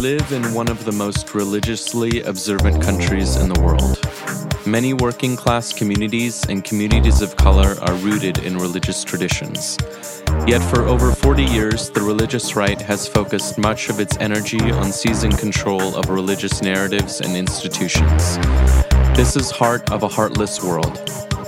live in one of the most religiously observant countries in the world. Many working class communities and communities of color are rooted in religious traditions. Yet for over 40 years, the religious right has focused much of its energy on seizing control of religious narratives and institutions. This is Heart of a Heartless World,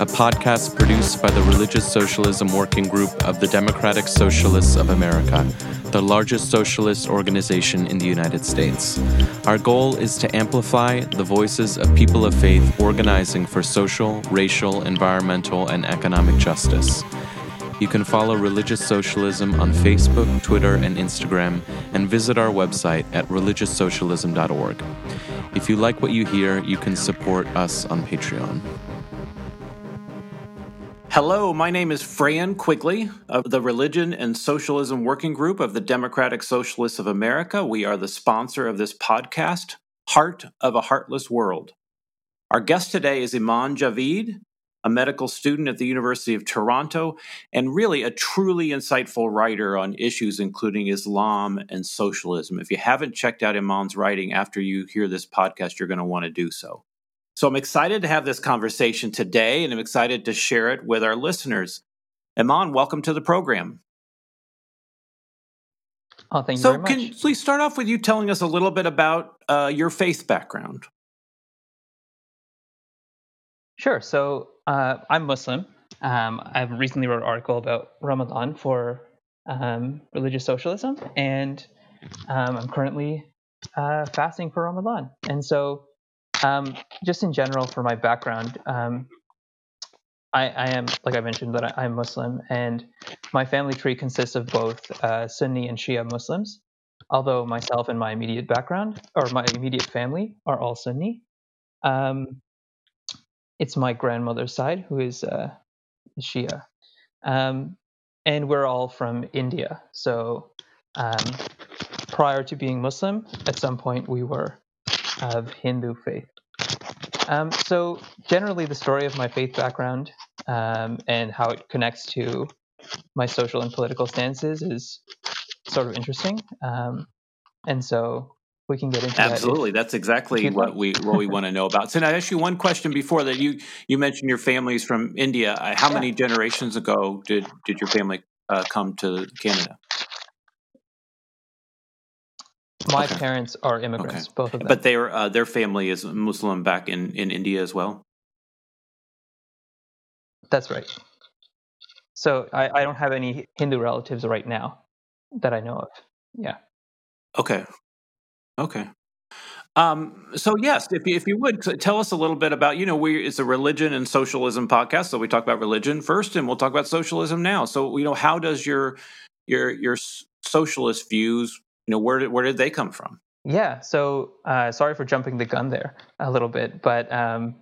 a podcast produced by the Religious Socialism Working Group of the Democratic Socialists of America, the largest socialist organization in the United States. Our goal is to amplify the voices of people of faith organizing for social, racial, environmental, and economic justice. You can follow Religious Socialism on Facebook, Twitter, and Instagram, and visit our website at religioussocialism.org. If you like what you hear, you can support us on Patreon. Hello, my name is Fran Quigley of the Religion and Socialism Working Group of the Democratic Socialists of America. We are the sponsor of this podcast, Heart of a Heartless World. Our guest today is Iman Javid, a medical student at the University of Toronto, and really a truly insightful writer on issues including Islam and socialism. If you haven't checked out Iman's writing after you hear this podcast, you're going to want to do so. So I'm excited to have this conversation today, and I'm excited to share it with our listeners. Iman, welcome to the program. Oh, thank you so very much. can you please start off with you telling us a little bit about uh, your faith background? Sure. So uh, I'm Muslim. Um, I've recently wrote an article about Ramadan for um, religious socialism, and um, I'm currently uh, fasting for Ramadan. And so, um, just in general, for my background, um, I, I, am, like I mentioned, that I, am Muslim, and my family tree consists of both uh, Sunni and Shia Muslims. Although myself and my immediate background, or my immediate family, are all Sunni. Um, it's my grandmother's side who is uh, Shia, um, and we're all from India. So um, prior to being Muslim, at some point we were of Hindu faith. Um, so generally, the story of my faith background um, and how it connects to my social and political stances is sort of interesting. Um, and so we can get into absolutely that if, that's exactly what we what we want to know about. So now i asked you one question before that you you mentioned your family's from india. Uh, how yeah. many generations ago did did your family uh, come to canada my okay. parents are immigrants okay. both of them but they uh, their family is muslim back in in india as well that's right so I, I don't have any hindu relatives right now that i know of yeah okay Okay. Um, so yes, if you, if you would tell us a little bit about, you know, we it's a religion and socialism podcast, so we talk about religion first, and we'll talk about socialism now. So you know, how does your your your socialist views, you know, where did where did they come from? Yeah. So uh, sorry for jumping the gun there a little bit, but um,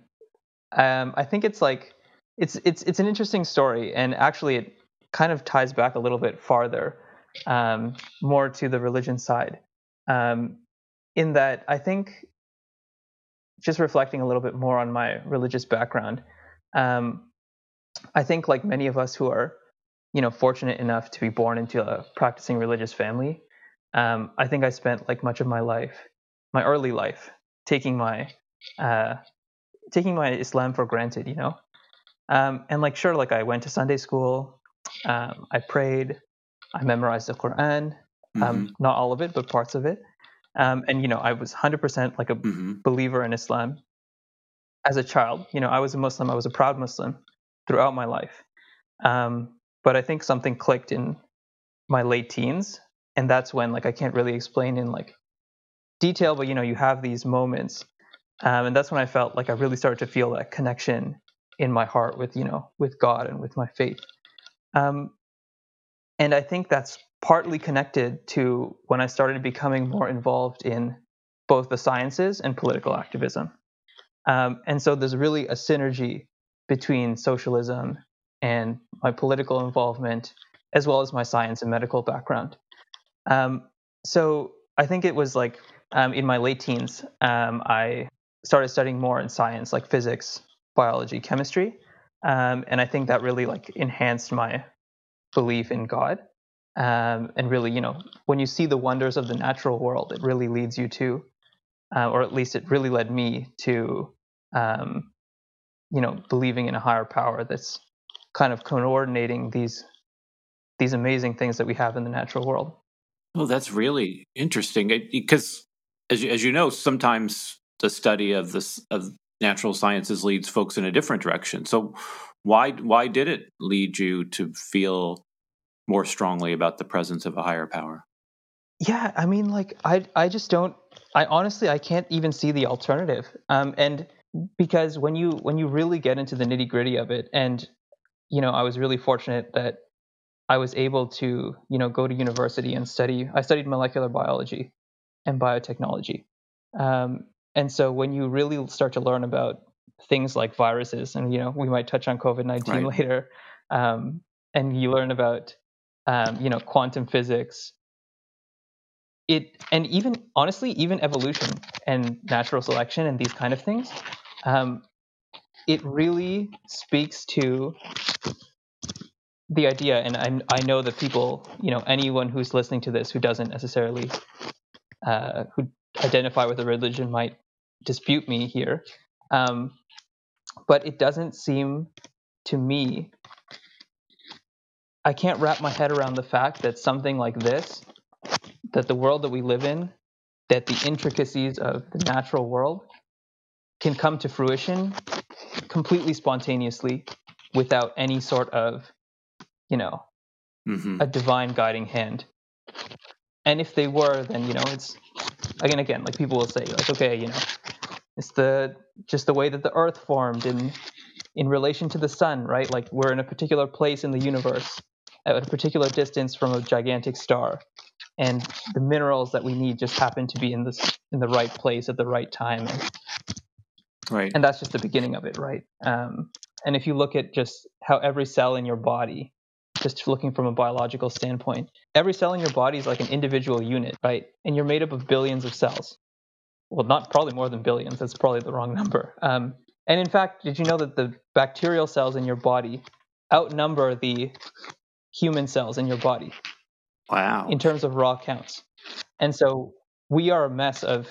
um, I think it's like it's it's it's an interesting story, and actually it kind of ties back a little bit farther, um, more to the religion side. Um, in that I think just reflecting a little bit more on my religious background, um, I think like many of us who are, you know, fortunate enough to be born into a practicing religious family, um, I think I spent like much of my life, my early life, taking my uh, taking my Islam for granted, you know, um, and like sure, like I went to Sunday school, um, I prayed, I memorized the Quran, um, mm-hmm. not all of it, but parts of it. Um, and you know, I was 100% like a mm-hmm. believer in Islam as a child. You know, I was a Muslim. I was a proud Muslim throughout my life. Um, but I think something clicked in my late teens, and that's when like I can't really explain in like detail, but you know, you have these moments, um, and that's when I felt like I really started to feel that connection in my heart with you know with God and with my faith. Um, and I think that's partly connected to when I started becoming more involved in both the sciences and political activism. Um, and so there's really a synergy between socialism and my political involvement, as well as my science and medical background. Um, so I think it was like um, in my late teens, um, I started studying more in science, like physics, biology, chemistry, um, and I think that really like enhanced my belief in God. um, and really, you know, when you see the wonders of the natural world, it really leads you to, uh, or at least it really led me to, um, you know, believing in a higher power that's kind of coordinating these these amazing things that we have in the natural world. Well, that's really interesting because, as you, as you know, sometimes the study of this of natural sciences leads folks in a different direction. So, why why did it lead you to feel more strongly about the presence of a higher power? Yeah, I mean, like I I just don't. I honestly I can't even see the alternative. Um, and because when you when you really get into the nitty gritty of it, and you know, I was really fortunate that I was able to you know go to university and study. I studied molecular biology and biotechnology. Um, and so when you really start to learn about things like viruses, and you know, we might touch on COVID nineteen right. later, um, and you learn about um, you know, quantum physics. It and even honestly, even evolution and natural selection and these kind of things, um, it really speaks to the idea. And I, I know that people, you know, anyone who's listening to this who doesn't necessarily uh, who identify with a religion might dispute me here, um, but it doesn't seem to me I can't wrap my head around the fact that something like this, that the world that we live in, that the intricacies of the natural world can come to fruition completely spontaneously without any sort of, you know, mm-hmm. a divine guiding hand. And if they were, then, you know, it's again, again, like people will say, like, okay, you know, it's the just the way that the earth formed in in relation to the sun, right? Like we're in a particular place in the universe at a particular distance from a gigantic star and the minerals that we need just happen to be in this in the right place at the right time and, right and that's just the beginning of it right um, and if you look at just how every cell in your body just looking from a biological standpoint every cell in your body is like an individual unit right and you're made up of billions of cells well not probably more than billions that's probably the wrong number um, and in fact did you know that the bacterial cells in your body outnumber the human cells in your body. Wow. In terms of raw counts. And so we are a mess of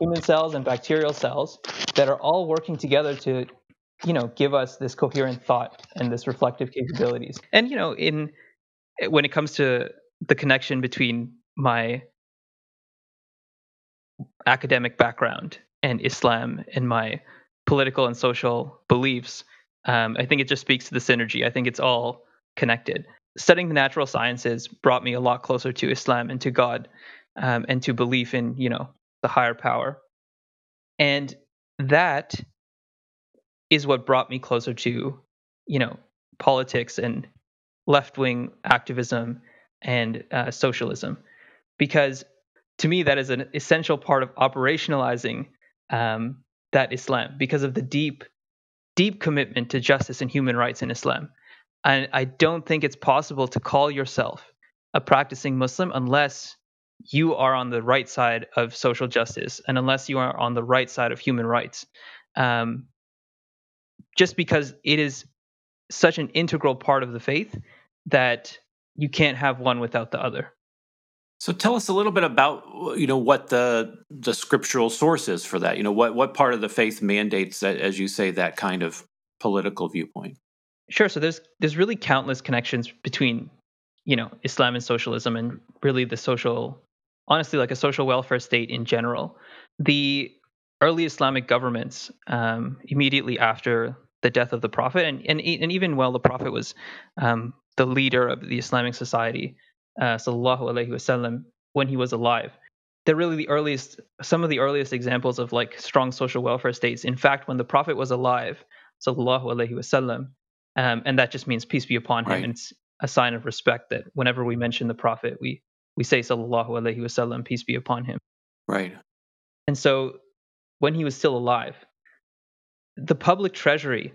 human cells and bacterial cells that are all working together to you know give us this coherent thought and this reflective capabilities. And you know in when it comes to the connection between my academic background and islam and my political and social beliefs um, i think it just speaks to the synergy. I think it's all connected. Studying the natural sciences brought me a lot closer to Islam and to God, um, and to belief in you know the higher power, and that is what brought me closer to you know politics and left wing activism and uh, socialism, because to me that is an essential part of operationalizing um, that Islam because of the deep, deep commitment to justice and human rights in Islam. And I don't think it's possible to call yourself a practicing Muslim unless you are on the right side of social justice and unless you are on the right side of human rights. Um, just because it is such an integral part of the faith that you can't have one without the other. So tell us a little bit about you know what the the scriptural source is for that. You know what what part of the faith mandates that, as you say, that kind of political viewpoint. Sure. So there's there's really countless connections between, you know, Islam and socialism, and really the social, honestly, like a social welfare state in general. The early Islamic governments, um, immediately after the death of the Prophet, and and, and even while the Prophet was um, the leader of the Islamic society, uh, sallallahu alaihi wasallam, when he was alive, they're really the earliest, some of the earliest examples of like strong social welfare states. In fact, when the Prophet was alive, sallallahu alaihi wasallam, um, and that just means peace be upon him. Right. And it's a sign of respect that whenever we mention the Prophet, we we say Sallallahu Alaihi Wasallam, peace be upon him. Right. And so when he was still alive, the public treasury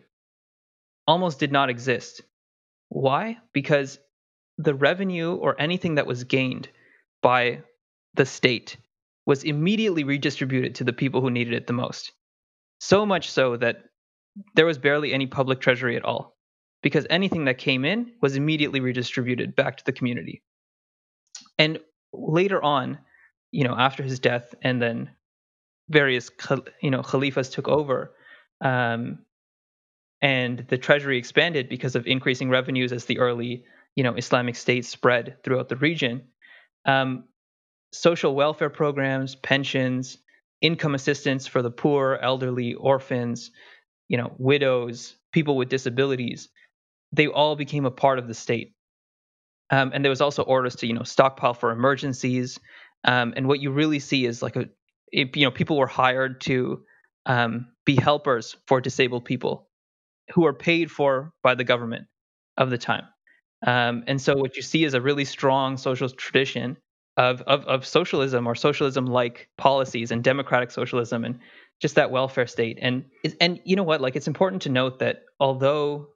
almost did not exist. Why? Because the revenue or anything that was gained by the state was immediately redistributed to the people who needed it the most. So much so that there was barely any public treasury at all because anything that came in was immediately redistributed back to the community. And later on, you know, after his death, and then various you know khalifas took over, um, and the treasury expanded because of increasing revenues as the early you know Islamic State spread throughout the region. Um, social welfare programs, pensions, income assistance for the poor, elderly, orphans, you know, widows, people with disabilities, they all became a part of the state. Um, and there was also orders to, you know, stockpile for emergencies. Um, and what you really see is like a, it, you know, people were hired to um, be helpers for disabled people who are paid for by the government of the time. Um, and so what you see is a really strong social tradition of, of, of socialism or socialism like policies and democratic socialism and just that welfare state. And and you know what? Like it's important to note that although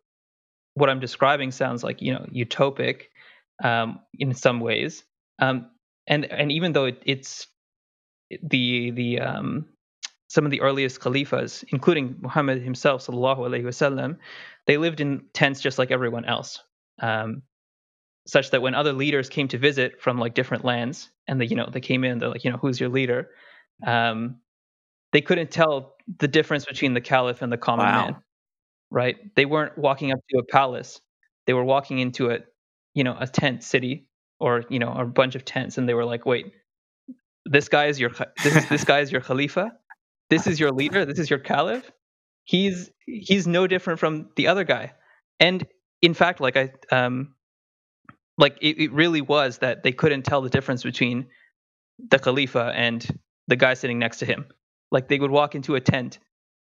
what I'm describing sounds like you know utopic um, in some ways, um, and and even though it, it's the the um, some of the earliest caliphs, including Muhammad himself, sallallahu alaihi wasallam, they lived in tents just like everyone else. Um, such that when other leaders came to visit from like different lands and they you know they came in they're like you know who's your leader um, they couldn't tell the difference between the caliph and the common wow. man right they weren't walking up to a palace they were walking into a you know a tent city or you know a bunch of tents and they were like wait this guy is your this this guy is your khalifa this is your leader this is your caliph he's he's no different from the other guy and in fact like i um like it, it really was that they couldn't tell the difference between the Khalifa and the guy sitting next to him. Like they would walk into a tent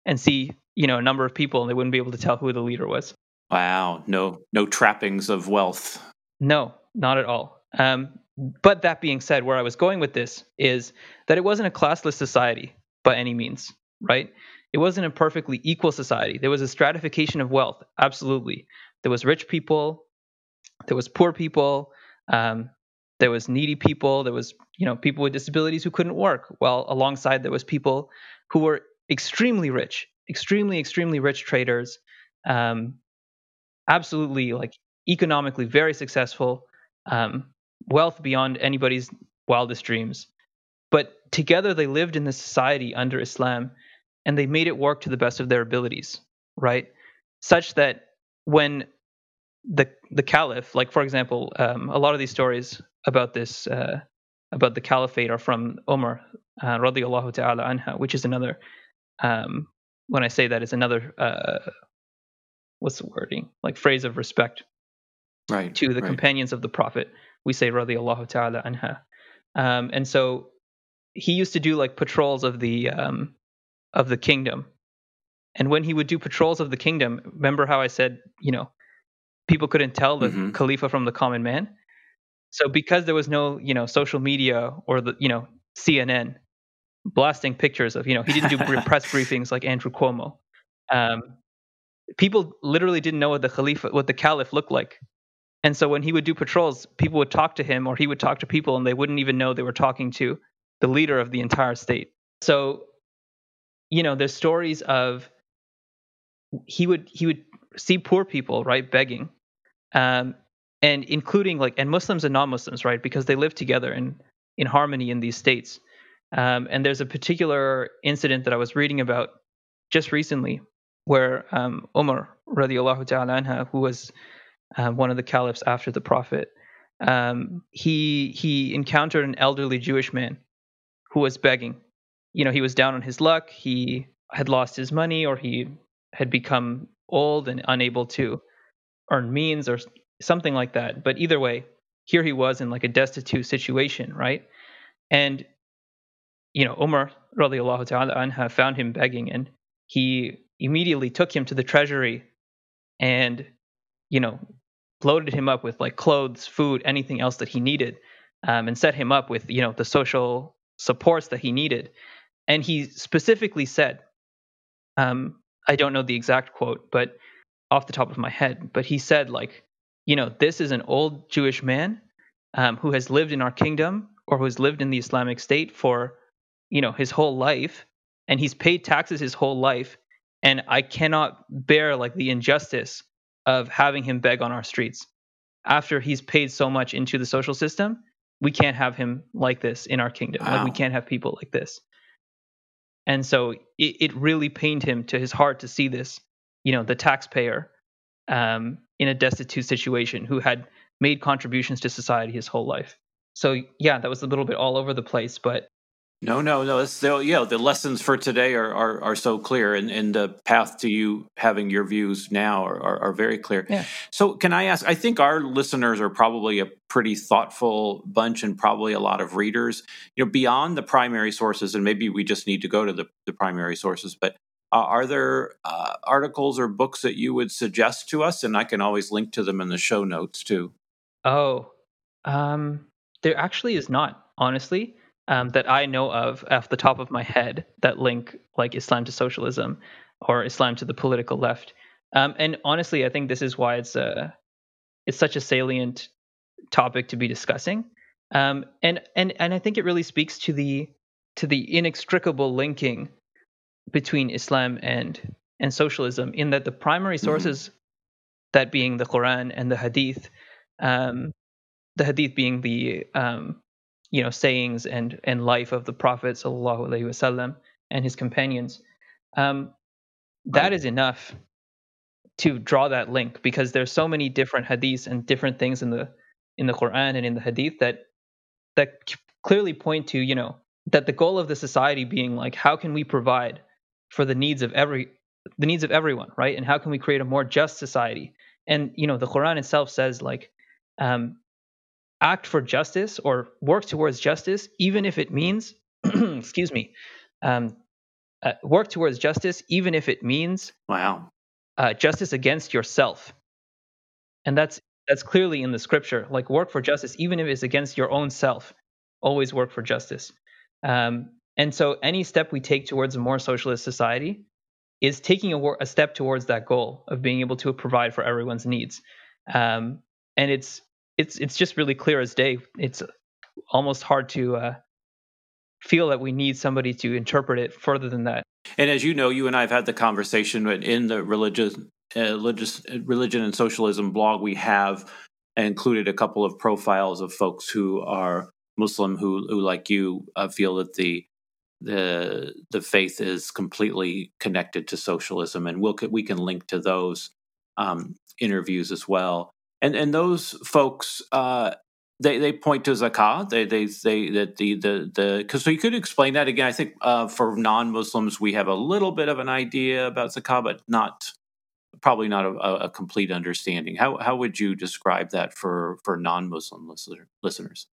and see, you know, a number of people and they wouldn't be able to tell who the leader was. Wow. No no trappings of wealth. No, not at all. Um, but that being said, where I was going with this is that it wasn't a classless society by any means, right? It wasn't a perfectly equal society. There was a stratification of wealth, absolutely. There was rich people, there was poor people um, there was needy people there was you know people with disabilities who couldn't work Well, alongside there was people who were extremely rich extremely extremely rich traders um, absolutely like economically very successful um, wealth beyond anybody's wildest dreams but together they lived in this society under islam and they made it work to the best of their abilities right? Such that when the the caliph like for example um, a lot of these stories about this uh, about the caliphate are from Umar uh, radiallahu ta'ala anha which is another um, when I say that it's another uh, what's the wording? Like phrase of respect right to the right. companions of the prophet we say radiallahu ta'ala anha. Um, and so he used to do like patrols of the um, of the kingdom and when he would do patrols of the kingdom remember how I said you know people couldn't tell the mm-hmm. Khalifa from the common man. So because there was no, you know, social media or the, you know, CNN blasting pictures of, you know, he didn't do press briefings like Andrew Cuomo. Um, people literally didn't know what the Khalifa, what the Caliph looked like. And so when he would do patrols, people would talk to him or he would talk to people and they wouldn't even know they were talking to the leader of the entire state. So, you know, there's stories of he would he would see poor people, right, begging um, and including like and Muslims and non-Muslims, right? Because they live together in in harmony in these states. Um, and there's a particular incident that I was reading about just recently, where um, Umar radiallahu ta'ala anha, who was uh, one of the caliphs after the Prophet, um, he he encountered an elderly Jewish man who was begging. You know, he was down on his luck. He had lost his money, or he had become old and unable to earn means or something like that. But either way, here he was in like a destitute situation, right? And you know, Umar radiallahu ta'ala anha found him begging and he immediately took him to the treasury and you know loaded him up with like clothes food anything else that he needed um, and set him up with you know the social supports that he needed and he specifically said um, i don't know the exact quote but off the top of my head, but he said like, you know, this is an old Jewish man um, who has lived in our kingdom or who has lived in the Islamic State for, you know, his whole life, and he's paid taxes his whole life, and I cannot bear like the injustice of having him beg on our streets. After he's paid so much into the social system, we can't have him like this in our kingdom. Wow. Like we can't have people like this. And so it, it really pained him to his heart to see this, you know, the taxpayer um, in a destitute situation who had made contributions to society his whole life. So yeah, that was a little bit all over the place, but no, no, no. Still, yeah, the lessons for today are, are, are so clear, and, and the path to you having your views now are, are, are, very clear. Yeah. So, can I ask? I think our listeners are probably a pretty thoughtful bunch and probably a lot of readers. You know, beyond the primary sources, and maybe we just need to go to the, the primary sources, but uh, are there uh, articles or books that you would suggest to us? And I can always link to them in the show notes too. Oh, um, there actually is not, honestly um, that I know of off the top of my head that link like Islam to socialism or Islam to the political left. Um, and honestly, I think this is why it's a it's such a salient topic to be discussing. Um, and and and I think it really speaks to the to the inextricable linking between Islam and and socialism in that the primary mm-hmm. sources mm-hmm. that being the Quran and the Hadith, um, the Hadith being the um, you know sayings and and life of the Prophet sallallahu alaihi wasallam and his companions. Um, that right. is enough to draw that link because there's so many different hadiths and different things in the in the Quran and in the hadith that that clearly point to you know that the goal of the society being like how can we provide for the needs of every the needs of everyone right and how can we create a more just society and you know the Quran itself says like um, act for justice or work towards justice, even if it means, excuse me, um, uh, work towards justice, even if it means wow uh, justice against yourself, and that's that's clearly in the scripture. Like work for justice, even if it's against your own self. Always work for justice. Um, and so, any step we take towards a more socialist society is taking a, a step towards that goal of being able to provide for everyone's needs. Um, and it's it's it's just really clear as day. It's almost hard to uh, feel that we need somebody to interpret it further than that. And as you know, you and I have had the conversation in the religious, uh, religious religion and socialism blog. We have included a couple of profiles of folks who are Muslim who, who like you, uh, feel that the the the faith is completely connected to socialism, and we'll we can link to those um, interviews as well and and those folks uh, they they point to zakat. They they say that the the the because so you could explain that again. I think uh, for non Muslims we have a little bit of an idea about zakat, but not probably not a, a, complete understanding. How how would you describe that for for non Muslim listener, listeners?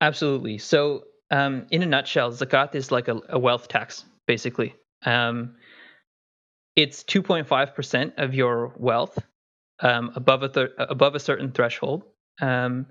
Absolutely. So um, in a nutshell, zakat is like a, a wealth tax, basically. Um, it's 2.5% of your wealth um, above a th- above a certain threshold. Um,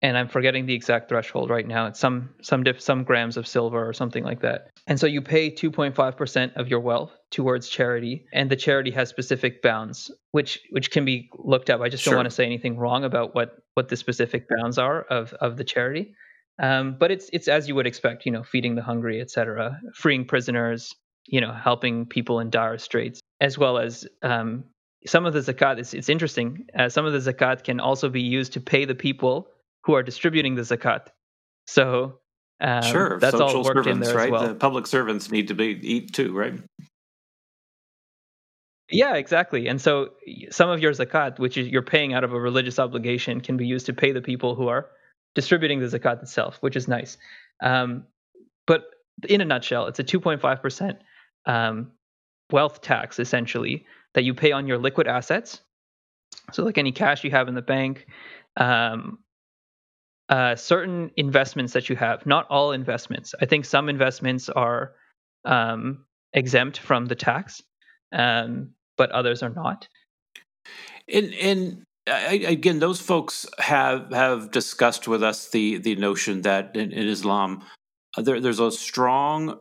and I'm forgetting the exact threshold right now. It's some some diff, some grams of silver or something like that. And so you pay 2.5% of your wealth towards charity, and the charity has specific bounds, which which can be looked up. I just sure. don't want to say anything wrong about what what the specific bounds are of of the charity. Um, but it's it's as you would expect, you know, feeding the hungry, etc., freeing prisoners, you know, helping people in dire straits, as well as um, some of the zakat, it's, it's interesting. Uh, some of the zakat can also be used to pay the people who are distributing the zakat. So um, sure, that's Social all worked servants, in there right? well. The public servants need to be eat too, right? Yeah, exactly. And so some of your zakat, which is you're paying out of a religious obligation, can be used to pay the people who are distributing the zakat itself, which is nice. Um, but in a nutshell, it's a 2.5% um, wealth tax essentially that you pay on your liquid assets. So, like any cash you have in the bank, um, uh, certain investments that you have, not all investments. I think some investments are um, exempt from the tax, um, but others are not. And, and I, again, those folks have have discussed with us the the notion that in, in Islam uh, there, there's a strong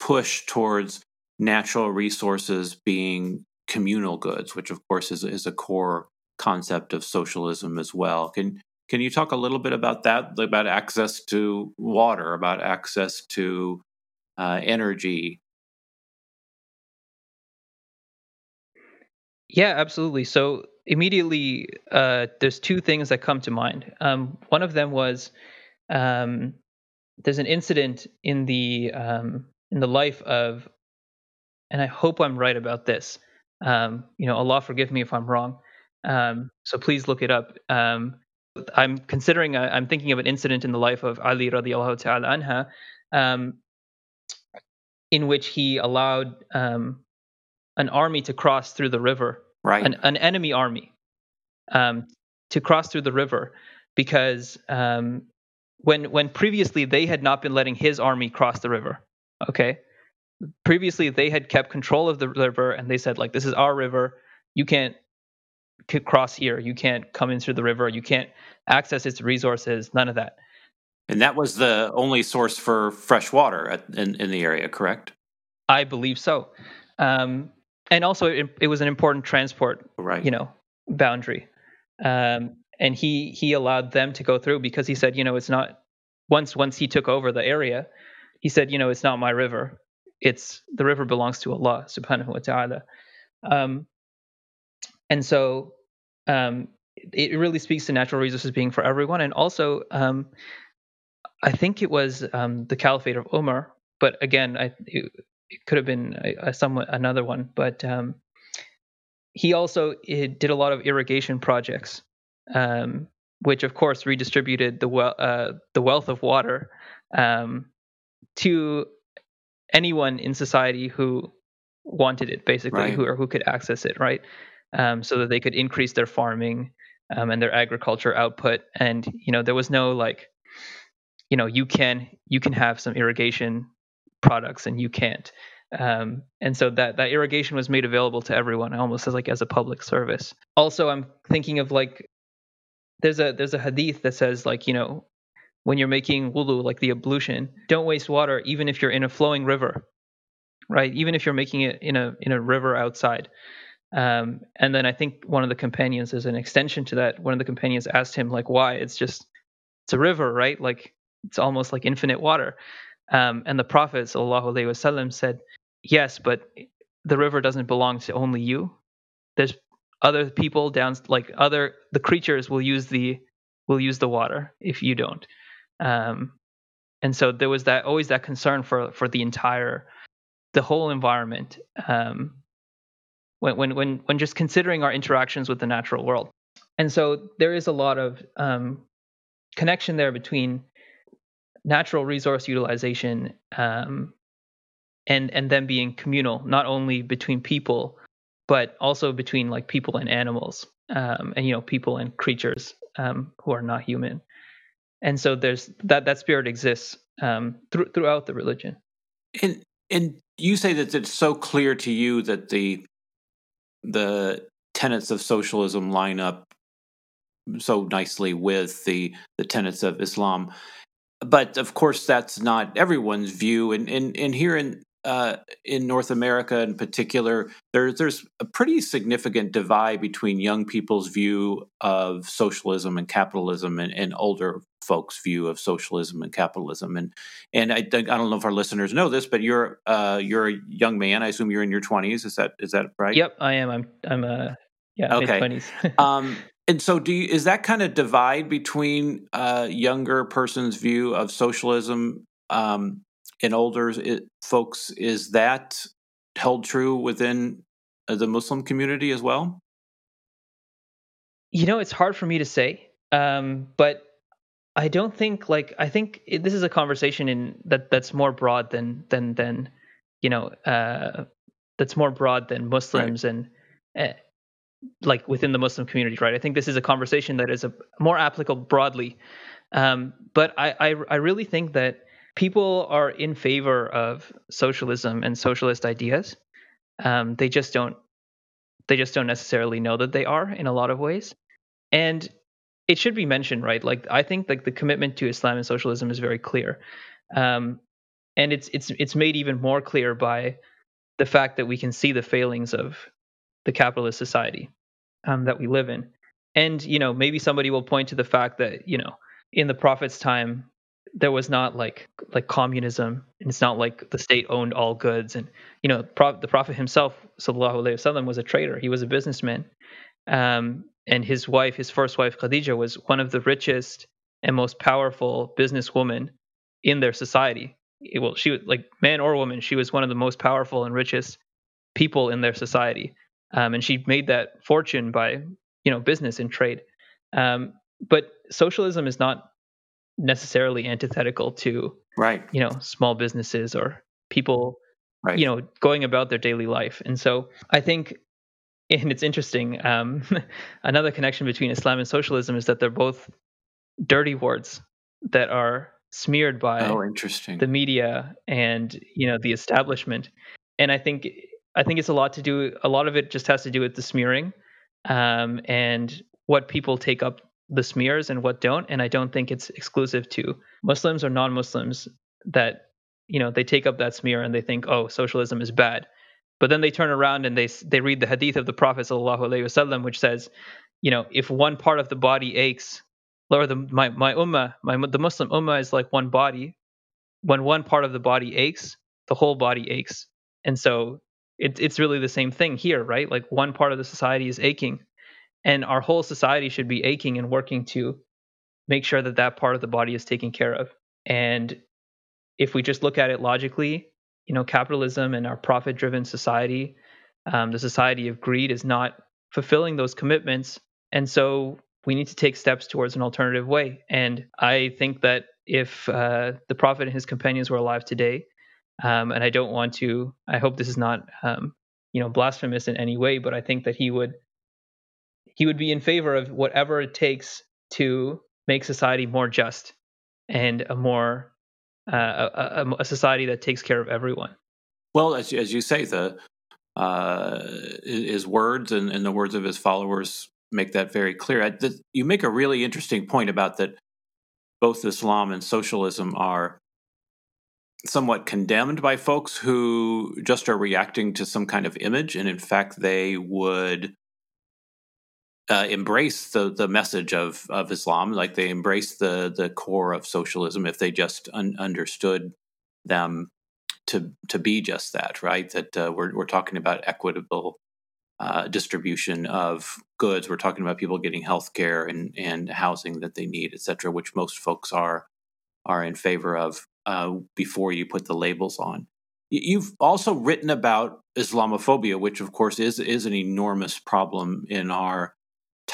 push towards natural resources being communal goods, which of course is, is a core concept of socialism as well. Can can you talk a little bit about that, about access to water, about access to uh, energy? Yeah, absolutely. So immediately, uh, there's two things that come to mind. Um, one of them was um, there's an incident in the um, in the life of, and I hope I'm right about this. Um, you know, Allah forgive me if I'm wrong. Um, so please look it up. Um, I'm considering, i am thinking of an incident in the life of Ali radiallahu ta'ala anha, um, in which he allowed um, an army to cross through the river, right? An, an enemy army um, to cross through the river because um, when when previously they had not been letting his army cross the river. Okay, previously they had kept control of the river and they said like this is our river, you can't cross here, you can't come into the river, you can't access its resources, none of that. And that was the only source for fresh water at, in, in the area, correct? I believe so. Um, and also, it, it, was an important transport, right. you know, boundary. Um, and he he allowed them to go through because he said, you know, it's not once once he took over the area, he said, you know, it's not my river. It's the river belongs to Allah subhanahu wa ta'ala. Um, and so um, it really speaks to natural resources being for everyone. And also, um, I think it was um, the Caliphate of Umar, but again, I, it, it could have been a, a somewhat another one. But um, he also did a lot of irrigation projects, um, which of course redistributed the we- uh, the wealth of water to anyone in society who wanted it, basically, right. who or who could access it, right? Um, so that they could increase their farming um, and their agriculture output. And you know, there was no like, you know, you can you can have some irrigation products and you can't. Um, and so that that irrigation was made available to everyone, almost as like as a public service. Also, I'm thinking of like there's a there's a hadith that says like you know when you're making wudu, like the ablution, don't waste water even if you're in a flowing river, right? Even if you're making it in a in a river outside. Um, and then I think one of the companions, as an extension to that, one of the companions asked him like, "Why? It's just it's a river, right? Like it's almost like infinite water." Um, and the Prophet wasallam said, "Yes, but the river doesn't belong to only you. There's other people down, like other the creatures will use the will use the water if you don't." Um, and so there was that always that concern for for the entire the whole environment. Um, when when when when just considering our interactions with the natural world. And so there is a lot of um, connection there between natural resource utilization um, and and then being communal, not only between people, but also between like people and animals, um, and you know people and creatures um, who are not human. And so there's that that spirit exists um, th- throughout the religion. And and you say that it's so clear to you that the the tenets of socialism line up so nicely with the the tenets of Islam. But of course, that's not everyone's view. And and, and here in uh, in North America, in particular, there's there's a pretty significant divide between young people's view of socialism and capitalism, and, and older folks' view of socialism and capitalism. And and I, I don't know if our listeners know this, but you're uh, you're a young man. I assume you're in your twenties. Is that is that right? Yep, I am. I'm I'm uh yeah okay. twenties. um, and so, do you, is that kind of divide between a younger person's view of socialism um, and older it, folks? Is that held true within uh, the Muslim community as well? You know, it's hard for me to say, um, but I don't think like I think it, this is a conversation in that that's more broad than than than you know uh, that's more broad than Muslims right. and. Uh, like within the Muslim community, right? I think this is a conversation that is a, more applicable broadly. Um, but I, I, I really think that people are in favor of socialism and socialist ideas. Um, they just don't they just don't necessarily know that they are in a lot of ways. And it should be mentioned, right? Like I think like the commitment to Islam and socialism is very clear. Um, and it's it's it's made even more clear by the fact that we can see the failings of the capitalist society um, that we live in. And you know, maybe somebody will point to the fact that you know, in the prophet's time, there was not like like communism, and it's not like the state owned all goods. And you know, the prophet himself, sallallahu alaihi wasallam, was a trader. He was a businessman, Um, and his wife, his first wife Khadija, was one of the richest and most powerful businesswomen in their society. Well, she was like man or woman, she was one of the most powerful and richest people in their society, um, and she made that fortune by you know business and trade. Um, but socialism is not necessarily antithetical to right you know small businesses or people right. you know going about their daily life and so i think and it's interesting um, another connection between islam and socialism is that they're both dirty words that are smeared by oh, interesting. the media and you know the establishment. And i think i think it's a lot to do a lot of it just has to do with the smearing um, and what people take up the smears and what don't. And i don't think it's exclusive to muslims or non-muslims that you know they take up that smear and they think oh socialism is bad but then they turn around and they they read the hadith of the prophet wasallam which says you know if one part of the body aches or the my my ummah my the muslim ummah is like one body. When one part of the body aches the whole body aches. And so it, it's really the same thing here right? Like one part of the society is aching and our whole society should be aching and working to make sure that that part of the body is taken care of. And if we just look at it logically you know capitalism and our profit driven society um, the society of greed is not fulfilling those commitments. And so we need to take steps towards an alternative way. And i think that if uh, the prophet and his companions were alive today um, and i don't want to i hope this is not um, you know blasphemous in any way but i think that he would he would be in favor of whatever it takes to make society more just and a more uh, a, a, society that takes care of everyone. Well, as, as you say, the uh, his words and, and, the words of his followers make that very clear. I, the, you make a really interesting point about that both Islam and socialism are somewhat condemned by folks who just are reacting to some kind of image, and in fact, they would uh, embrace the the message of of Islam, like they embrace the the core of socialism if they just un- understood them to to be just that, right? That uh, we're we're talking about equitable uh, distribution of goods. We're talking about people getting health care and and housing that they need, et cetera, which most folks are are in favor of uh, before you put the labels on. You've also written about Islamophobia, which of course is is an enormous problem in our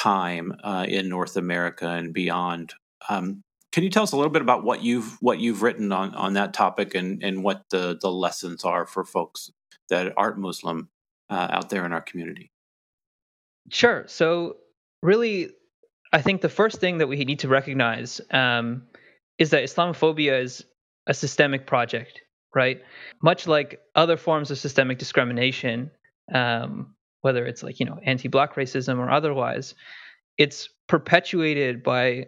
time uh, in North America and beyond. Um, can you tell us a little bit about what you've what you've written on, on that topic and, and what the, the lessons are for folks that aren't Muslim uh, out there in our community? Sure. So really, I think the first thing that we need to recognize um, is that Islamophobia is a systemic project, right? Much like other forms of systemic discrimination, um, whether it's like you know anti-black racism or otherwise it's perpetuated by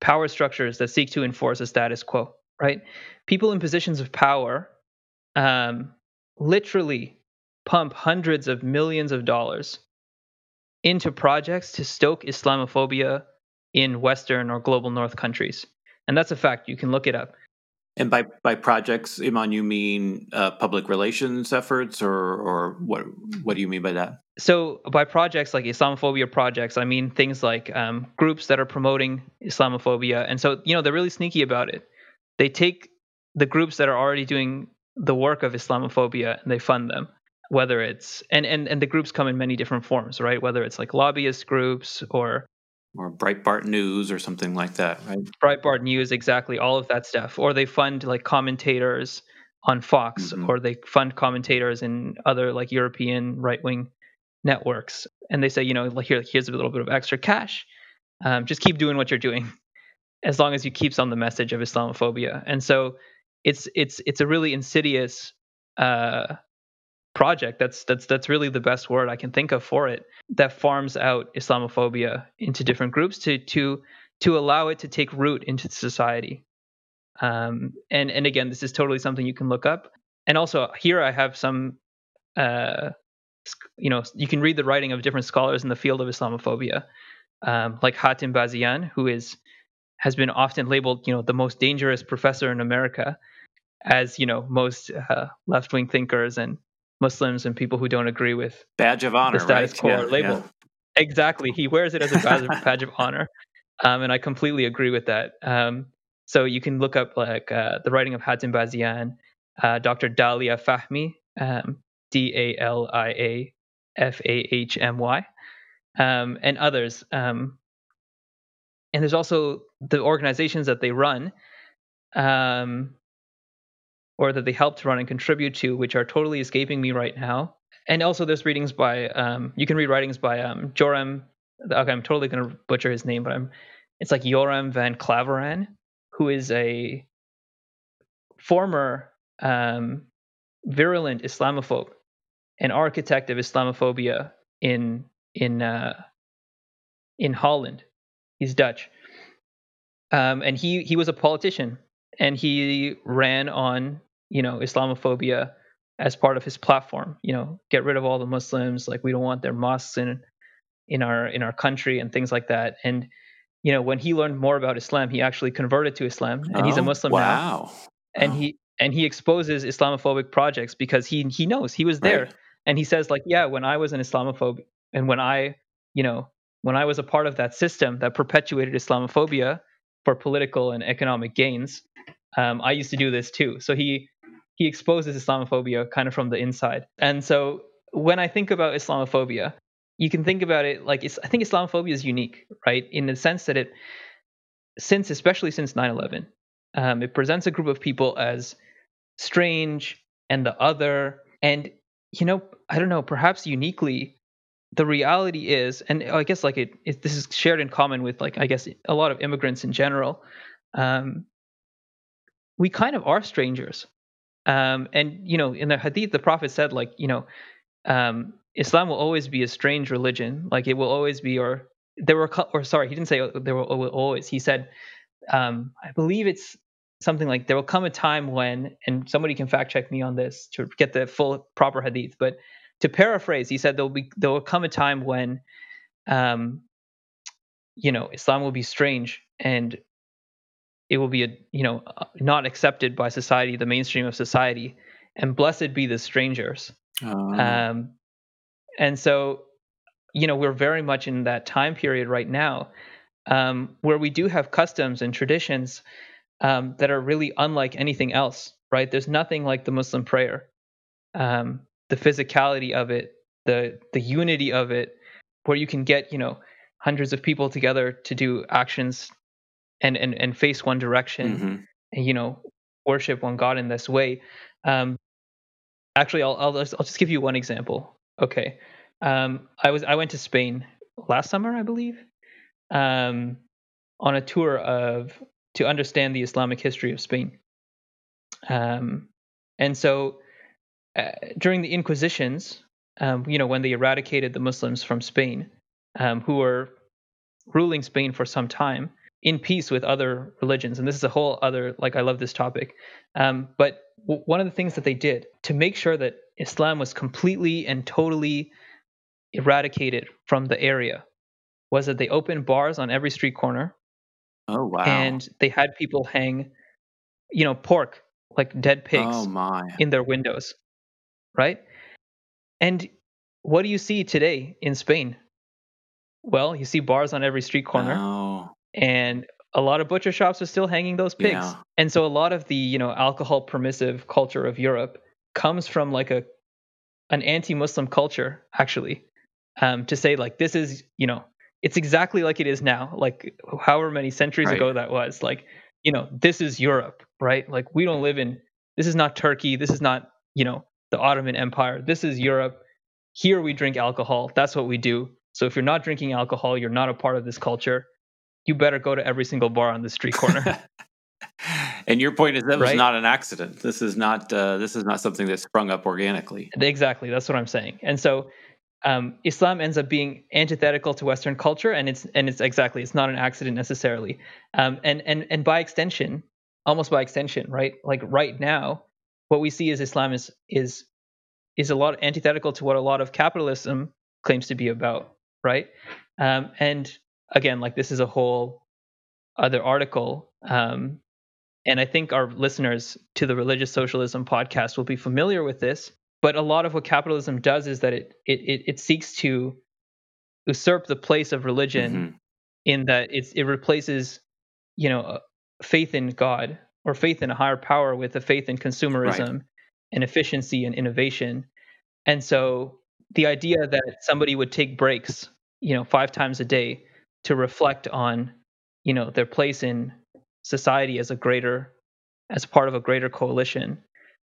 power structures that seek to enforce a status quo right? People in positions of power um, literally pump hundreds of millions of dollars into projects to stoke islamophobia in western or global north countries. And that's a fact. You can look it up and by by projects, Iman, you mean uh, public relations efforts, or or what what do you mean by that? So by projects like Islamophobia projects, I mean things like um, groups that are promoting Islamophobia, and so you know they're really sneaky about it. They take the groups that are already doing the work of Islamophobia and they fund them. Whether it's and and and the groups come in many different forms, right? Whether it's like lobbyist groups or or Breitbart News or something like that, right? Breitbart News, exactly, all of that stuff. Or they fund like commentators on Fox, mm-hmm. or they fund commentators in other like European right wing networks, and they say, you know, like here, here's a little bit of extra cash. Um, just keep doing what you're doing, as long as you keep on the message of Islamophobia. And so it's it's it's a really insidious uh, project. That's that's that's really the best word I can think of for it. That farms out Islamophobia into different groups to to to allow it to take root into society. Um, and and again, this is totally something you can look up. And also here I have some, uh, you know, you can read the writing of different scholars in the field of Islamophobia, um, like Hatem Bazian, who is has been often labeled, you know, the most dangerous professor in America, as you know most uh, left wing thinkers and Muslims and people who don't agree with badge of honor, the status right? quo yeah, label. Yeah. exactly. He wears it as a badge, of honor, um, and I completely agree with that. Um, so you can look up like uh, the writing of Hatem Bazian, uh, Dr. Dalia Fahmy, um, D A L I A F A H M Y, um, and others. Um, and there's also the organizations that they run, um, or that they help to run and contribute to, which are totally escaping me right now. And also, there's readings by um, you can read writings by um, Joram. Okay, I'm totally going to butcher his name, but I'm. It's like Joram van Klaveren, who is a former um, virulent Islamophobe, an architect of Islamophobia in in uh, in Holland. He's Dutch, um, and he he was a politician, and he ran on you know Islamophobia as part of his platform. You know, get rid of all the Muslims. Like we don't want their mosques in in our in our country and things like that. And you know, when he learned more about Islam, he actually converted to Islam, and oh, he's a oh, Muslim wow. now. And he and he exposes Islamophobic projects because he he knows he was there, right. and he says like, yeah, when I was an Islamophobe, and when I, you know, when I was a part of that system that perpetuated Islamophobia for political and economic gains, um, I used to do this too. So he he exposes Islamophobia kind of from the inside, and so when I think about Islamophobia, you can think about it like I think Islamophobia is unique, right? In the sense that it, since especially since 9/11, um, it presents a group of people as strange and the other, and you know, I don't know, perhaps uniquely, the reality is, and I guess like it, it this is shared in common with like I guess a lot of immigrants in general. Um, we kind of are strangers, um, and you know, in the Hadith, the Prophet said like you know. Um, Islam will always be a strange religion. Like it will always be, or there were, or sorry, he didn't say there will always. He said, um, I believe it's something like there will come a time when, and somebody can fact check me on this to get the full proper hadith. But to paraphrase, he said there will be there will come a time when, um, you know, Islam will be strange and it will be a you know not accepted by society, the mainstream of society, and blessed be the strangers. Oh. Um, and so, you know, we're very much in that time period right now um, where we do have customs and traditions um, that are really unlike anything else, right? There's nothing like the Muslim prayer, um, the physicality of it, the the unity of it, where you can get, you know, hundreds of people together to do actions and and, and face one direction mm-hmm. and, you know, worship one God in this way. Um, actually, I'll, I'll, I'll just give you one example. Okay. Um, I was I went to Spain last summer, I believe, um, on a tour of to understand the Islamic history of Spain. Um, and so uh, during the Inquisitions, um, you know, when they eradicated the Muslims from Spain, um, who were ruling Spain for some time in peace with other religions, and this is a whole other like I love this topic. Um, but w- one of the things that they did to make sure that Islam was completely and totally eradicated from the area was that they opened bars on every street corner. Oh wow! And they had people hang, you know, pork like dead pigs oh, in their windows, right? And what do you see today in Spain? Well, you see bars on every street corner, oh. And a lot of butcher shops are still hanging those pigs. Yeah. And so a lot of the you know alcohol permissive culture of Europe comes from like a an anti-Muslim culture actually, um, to say like this is you know it's exactly like it is now, like however many centuries right. ago that was. Like you know this is Europe, right? Like we don't live in this is not Turkey, this is not you know the Ottoman Empire, this is Europe. Here we drink alcohol. That's what we do. So if you're not drinking alcohol, you're not a part of this culture. You better go to every single bar on the street corner. and your point is that right? was not an accident. This is not uh, this is not something that sprung up organically. Exactly, that's what I'm saying. And so um, Islam ends up being antithetical to Western culture, and it's and it's exactly it's not an accident necessarily, um, and and and by extension, almost by extension, right? Like right now, what we see is Islam is is is a lot antithetical to what a lot of capitalism claims to be about, right? Um, and again, like this is a whole other article, um, and I think our listeners to the Religious Socialism podcast will be familiar with this but a lot of what capitalism does is that it it it, it seeks to usurp the place of religion mm-hmm. in that it's it replaces you know faith in God or faith in a higher power with a faith in consumerism right. and efficiency and innovation. And so the idea that somebody would take breaks, you know, five times a day to reflect on, you know, their place in society as a greater, as part of a greater coalition,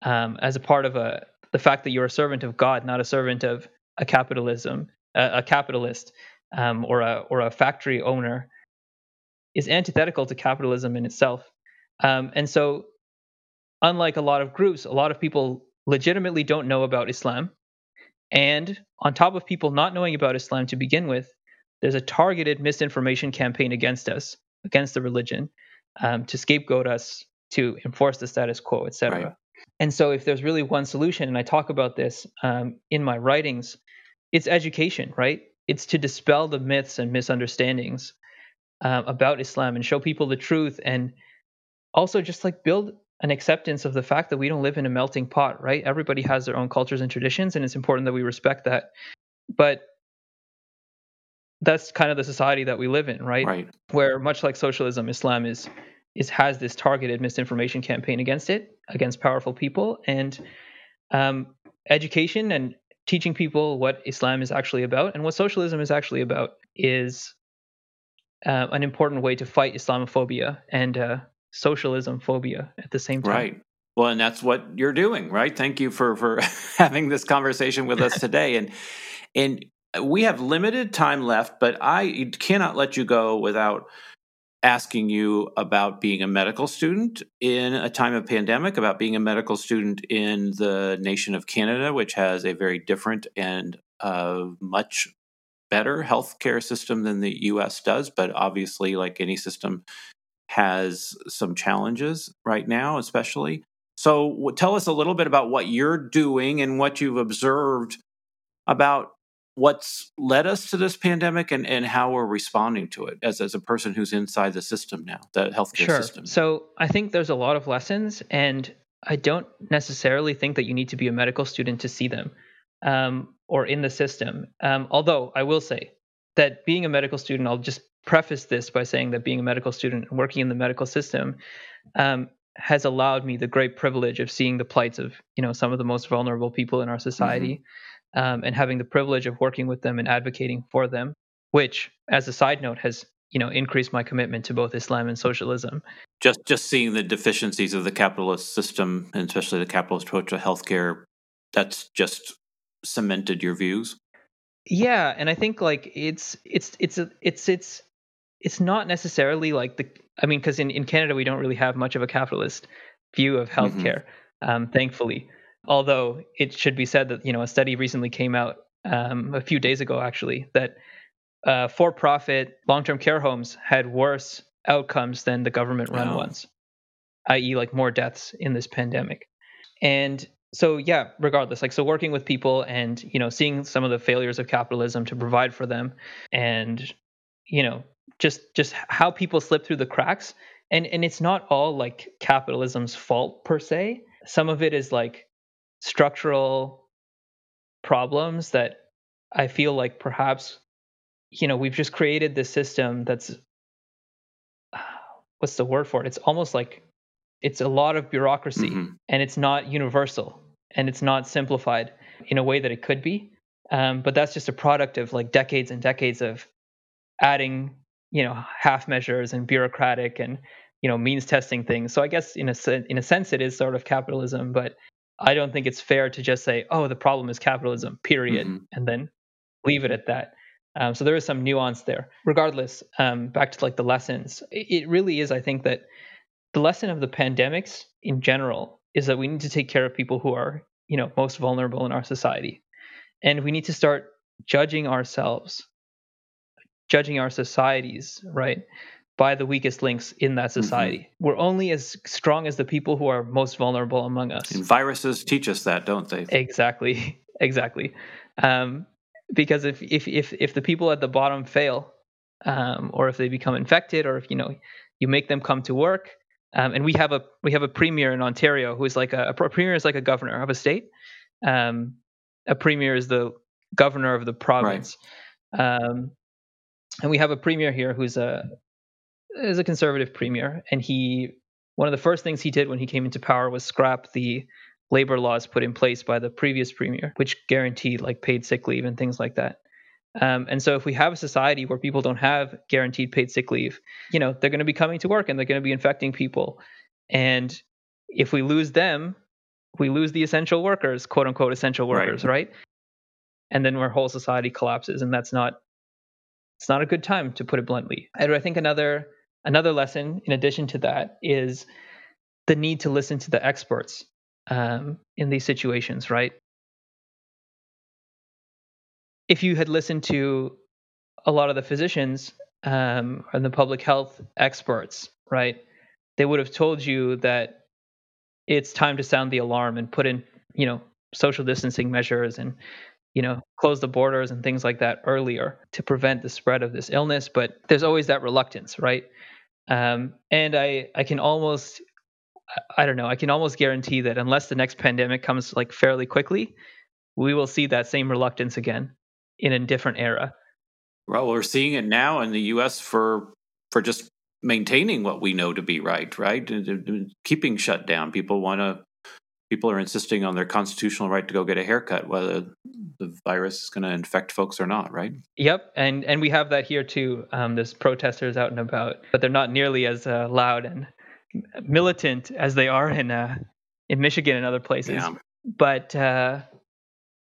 um, as a part of a the fact that you're a servant of God, not a servant of a capitalism, a capitalist, um, or a or a factory owner, is antithetical to capitalism in itself. Um, and so, unlike a lot of groups, a lot of people legitimately don't know about Islam. And on top of people not knowing about Islam to begin with, there's a targeted misinformation campaign against us, against the religion, um, to scapegoat us, to enforce the status quo, etc. Right. And so, if there's really one solution, and I talk about this um, in my writings, it's education, right? It's to dispel the myths and misunderstandings uh, about Islam and show people the truth and also just like build an acceptance of the fact that we don't live in a melting pot, right? Everybody has their own cultures and traditions, and it's important that we respect that. But that's kind of the society that we live in, right? Right. Where much like socialism, Islam is is has this targeted misinformation campaign against it, against powerful people, and um, education and teaching people what Islam is actually about and what socialism is actually about is uh, an important way to fight Islamophobia and uh, socialism phobia at the same time. Right. Well, and that's what you're doing, right? Thank you for for having this conversation with us today. And and we have limited time left, but I cannot let you go without asking you about being a medical student in a time of pandemic, about being a medical student in the nation of Canada, which has a very different and uh, much better healthcare system than the US does, but obviously, like any system, has some challenges right now, especially. So, tell us a little bit about what you're doing and what you've observed about what's led us to this pandemic and, and how we're responding to it as, as a person who's inside the system now, the healthcare sure. system. So, I think there's a lot of lessons, and I don't necessarily think that you need to be a medical student to see them um, or in the system. Um, although I will say that being a medical student, I'll just preface this by saying that being a medical student and working in the medical system um, has allowed me the great privilege of seeing the plights of you know some of the most vulnerable people in our society mm-hmm. Um, and having the privilege of working with them and advocating for them which as a side note has you know increased my commitment to both islam and socialism just just seeing the deficiencies of the capitalist system and especially the capitalist approach to healthcare that's just cemented your views. Yeah, and I think like it's it's it's it's it's it's not necessarily like the I mean because in in Canada we don't really have much of a capitalist view of mm-hmm. healthcare, mm-hmm. um, thankfully. Although it should be said that you know a study recently came out um, a few days ago actually that uh, for-profit long-term care homes had worse outcomes than the government-run oh. ones, i.e., like more deaths in this pandemic. And so yeah regardless like so working with people and you know seeing some of the failures of capitalism to provide for them and you know just just how people slip through the cracks and and it's not all like capitalism's fault per se some of it is like structural problems that i feel like perhaps you know we've just created this system that's what's the word for it it's almost like it's a lot of bureaucracy mm-hmm. and it's not universal and it's not simplified in a way that it could be. Um, but that's just a product of like decades and decades of adding, you know, half measures and bureaucratic and you know means testing things. So I guess in a in a sense it is sort of capitalism, but I don't think it's fair to just say, oh, the problem is capitalism, period, mm-hmm. and then leave it at that. Um, so there is some nuance there. Regardless, um, back to like the lessons, it, it really is. I think that the lesson of the pandemics in general is that we need to take care of people who are, you know, most vulnerable in our society. And we need to start judging ourselves, judging our societies, right, by the weakest links in that mm-hmm. society. Mm-hmm. We're only as strong as the people who are most vulnerable among us. And viruses teach us that, don't they? Exactly. Exactly. Um, because if, if if if the people at the bottom fail, um, or if they become infected, or if you know you make them come to work, um, and we have a we have a premier in Ontario who is like a, a premier is like a governor of a state. Um, a premier is the governor of the province. Um, and we have a premier here who's a is a conservative premier, and he one of the first things he did when he came into power was scrap the labor laws put in place by the previous premier, which guaranteed like paid sick leave and things like that. Um, and so if we have a society where people don't have guaranteed paid sick leave, you know, they're going to be coming to work and they're going to be infecting people. And if we lose them, we lose the essential workers, quote unquote essential workers, right? right? And then our whole society collapses, and that's not it's not a good time to put it bluntly. And I think another another lesson in addition to that is the need to listen to the experts um, in these situations, right? If you had listened to a lot of the physicians um, and the public health experts, right, they would have told you that it's time to sound the alarm and put in, you know, social distancing measures and, you know, close the borders and things like that earlier to prevent the spread of this illness. But there's always that reluctance, right? Um, and I, I can almost I don't know. I can almost guarantee that unless the next pandemic comes like fairly quickly, we will see that same reluctance again in a different era. Well, we're seeing it now in the U.S. for for just maintaining what we know to be right, right? Keeping shut down. People want to. People are insisting on their constitutional right to go get a haircut, whether the virus is going to infect folks or not, right? Yep, and and we have that here too. Um, there's protesters out and about, but they're not nearly as uh, loud and militant as they are in uh, in Michigan and other places. Yeah. But uh,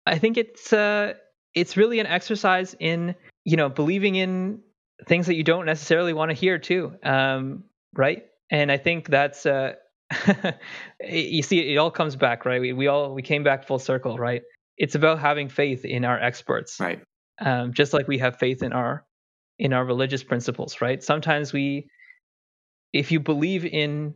I think it's uh, it's really an exercise in you know believing in things that you don't necessarily want to hear too, um, right? And I think that's uh, you see it all comes back, right? We we all we came back full circle, right? It's about having faith in our experts, right? Um, just like we have faith in our in our religious principles, right? Sometimes we if you believe in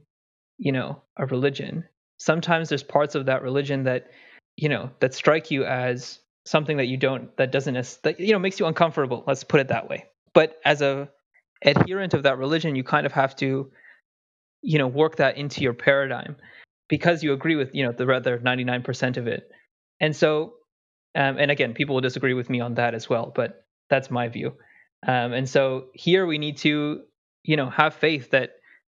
you know a religion sometimes there's parts of that religion that you know that strike you as something that you don't that doesn't that you know makes you uncomfortable let's put it that way but as a adherent of that religion you kind of have to you know work that into your paradigm because you agree with you know the rather 99% of it and so um, and again people will disagree with me on that as well but that's my view um, and so here we need to you know have faith that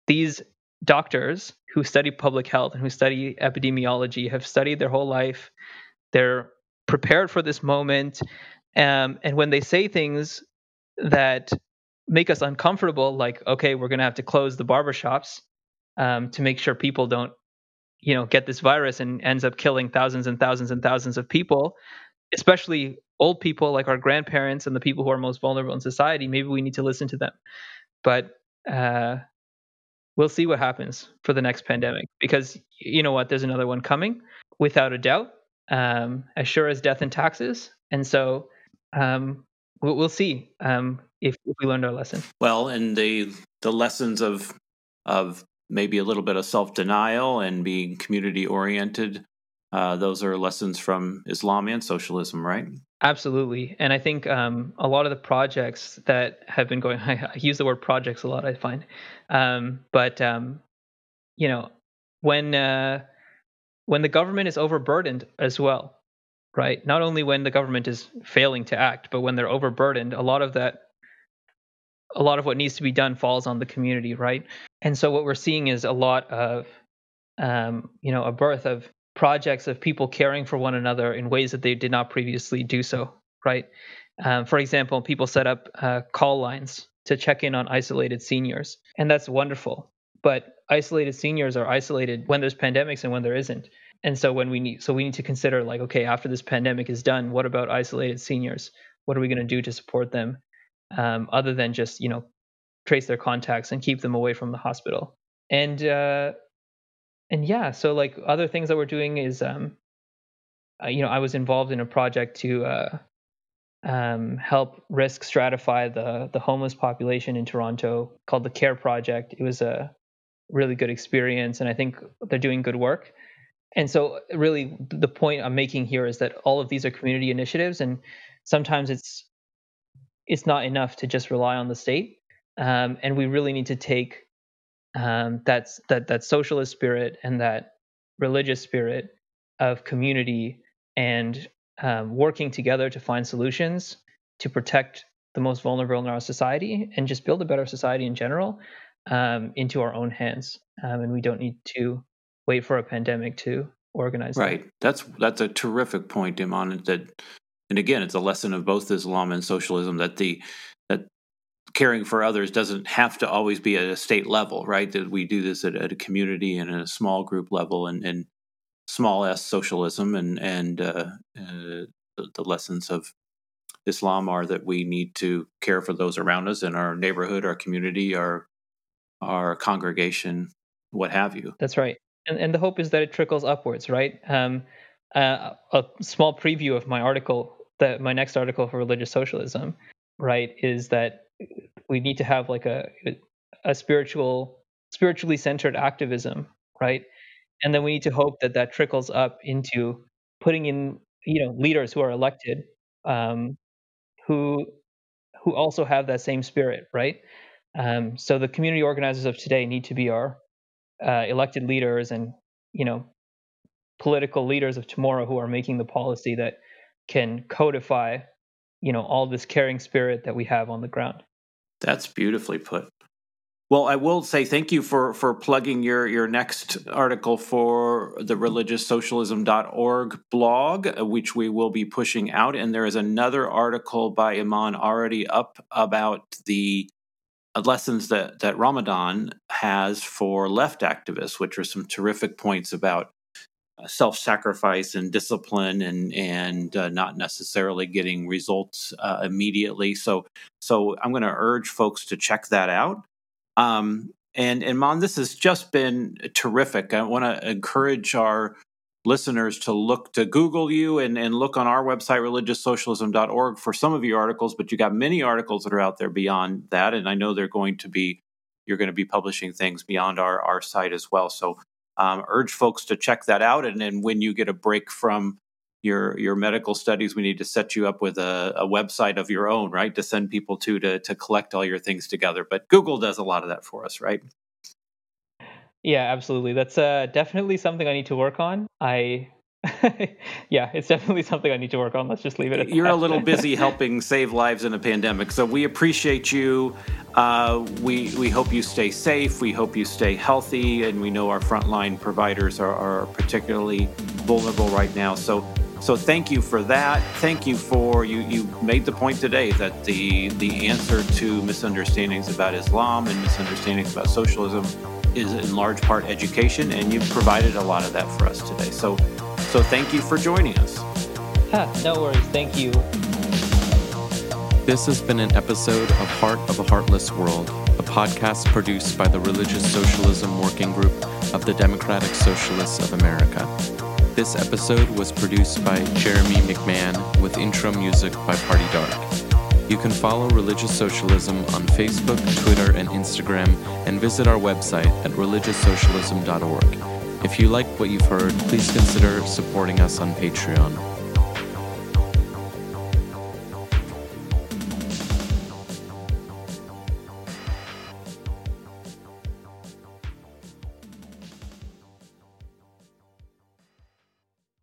these doctors who study public health and who study epidemiology have studied their whole life. They're prepared for this moment. Um, and when they say things that make us uncomfortable, like, okay, we're going to have to close the barbershops um, to make sure people don't, you know, get this virus and ends up killing thousands and thousands and thousands of people, especially old people like our grandparents and the people who are most vulnerable in society, maybe we need to listen to them. But uh, we'll see what happens for the next pandemic because you know what? There's another one coming without a doubt um, as sure as death and taxes. And so um, we'll, we'll, see um, if, if, we learned our lesson. Well and the the lessons of of maybe a little bit of self-denial and being community oriented uh, those are lessons from islam and socialism right Absolutely, and I think um, a lot of the projects that have been going, I use the word projects a lot. I find, um, but um, you know, when uh, when the government is overburdened as well, right? Not only when the government is failing to act, but when they're overburdened, a lot of that, a lot of what needs to be done falls on the community, right? And so what we're seeing is a lot of, um, you know, a birth of projects of people caring for one another in ways that they did not previously do so, right? Um, for example, people set up uh, call lines to check in on isolated seniors, and that's wonderful. But isolated seniors are isolated when there's pandemics and when there isn't. And so when we need, so we need to consider like, okay, after this pandemic is done, what about isolated seniors? What are we going to do to support them, um, other than just you know trace their contacts and keep them away from the hospital? And uh, and yeah, so like other things that we're doing is, um, uh, you know, I was involved in a project to uh, um, help risk stratify the the homeless population in Toronto called the Care Project. It was a really good experience, and I think they're doing good work. And so, really, the point I'm making here is that all of these are community initiatives, and sometimes it's it's not enough to just rely on the state, um, and we really need to take um, that that socialist spirit and that religious spirit of community and um, working together to find solutions to protect the most vulnerable in our society and just build a better society in general um, into our own hands. Um, and we don't need to wait for a pandemic to organize. Right. That. That's that's a terrific point, Iman. That, and again, it's a lesson of both Islam and socialism that the caring for others doesn't have to always be at a state level, right? That we do this at, at a community and a small group level, and, and small s socialism, and and uh, uh, the, lessons of Islam are that we need to care for those around us in our neighborhood, our community, our our congregation, what have you. That's right. And and the hope is that it trickles upwards, right? Um, uh, a small preview of my article, that my next article for religious socialism, right, is that we need to have like a a spiritual spiritually centered activism, right? And then we need to hope that that trickles up into putting in you know leaders who are elected um, who who also have that same spirit, right? Um, so the community organizers of today need to be our uh, elected leaders and you know political leaders of tomorrow who are making the policy that can codify you know all this caring spirit that we have on the ground. That's beautifully put. Well, I will say thank you for for plugging your your next article for the religioussocialism.org blog, which we will be pushing out. And there is another article by Iman already up about the lessons that that Ramadan has for left activists, which are some terrific points about self-sacrifice and discipline and and uh, not necessarily getting results uh, immediately so so i'm going to urge folks to check that out um, and and Mon, this has just been terrific. I want to encourage our listeners to look to Google you and, and look on our website, religioussocialism.org, for some of your articles, but you got many articles that are out there beyond that. And I know they're going to be, you're going to be publishing things beyond our, our site as well. So um, urge folks to check that out. And then when you get a break from your your medical studies we need to set you up with a, a, website of your own right to send people to to to collect all your things together. But google does a lot of that for us right? Yeah absolutely. That's uh, definitely something i need to work on. I yeah, it's definitely something I need to work on. Let's just leave it at that. You're that. a little busy helping save lives in a pandemic, so we appreciate you. Uh, we we hope you stay safe. We hope you stay healthy, and we know our frontline providers are, are particularly vulnerable right now. So so thank you for that. Thank you for you. You made the point today that the the answer to misunderstandings about Islam and misunderstandings about socialism is in large part education, and you've provided a lot of that for us today. So so thank you for joining us. Ah, no worries. Thank you. This has been an episode of Heart of a Heartless World, a podcast produced by the Religious Socialism Working Group of the Democratic Socialists of America. This episode was produced by Jeremy McMahon with intro music by Party Dark. You can follow Religious Socialism on Facebook, Twitter, and Instagram, and visit our website at religioussocialism.org. If you like what you've heard, please consider supporting us on Patreon.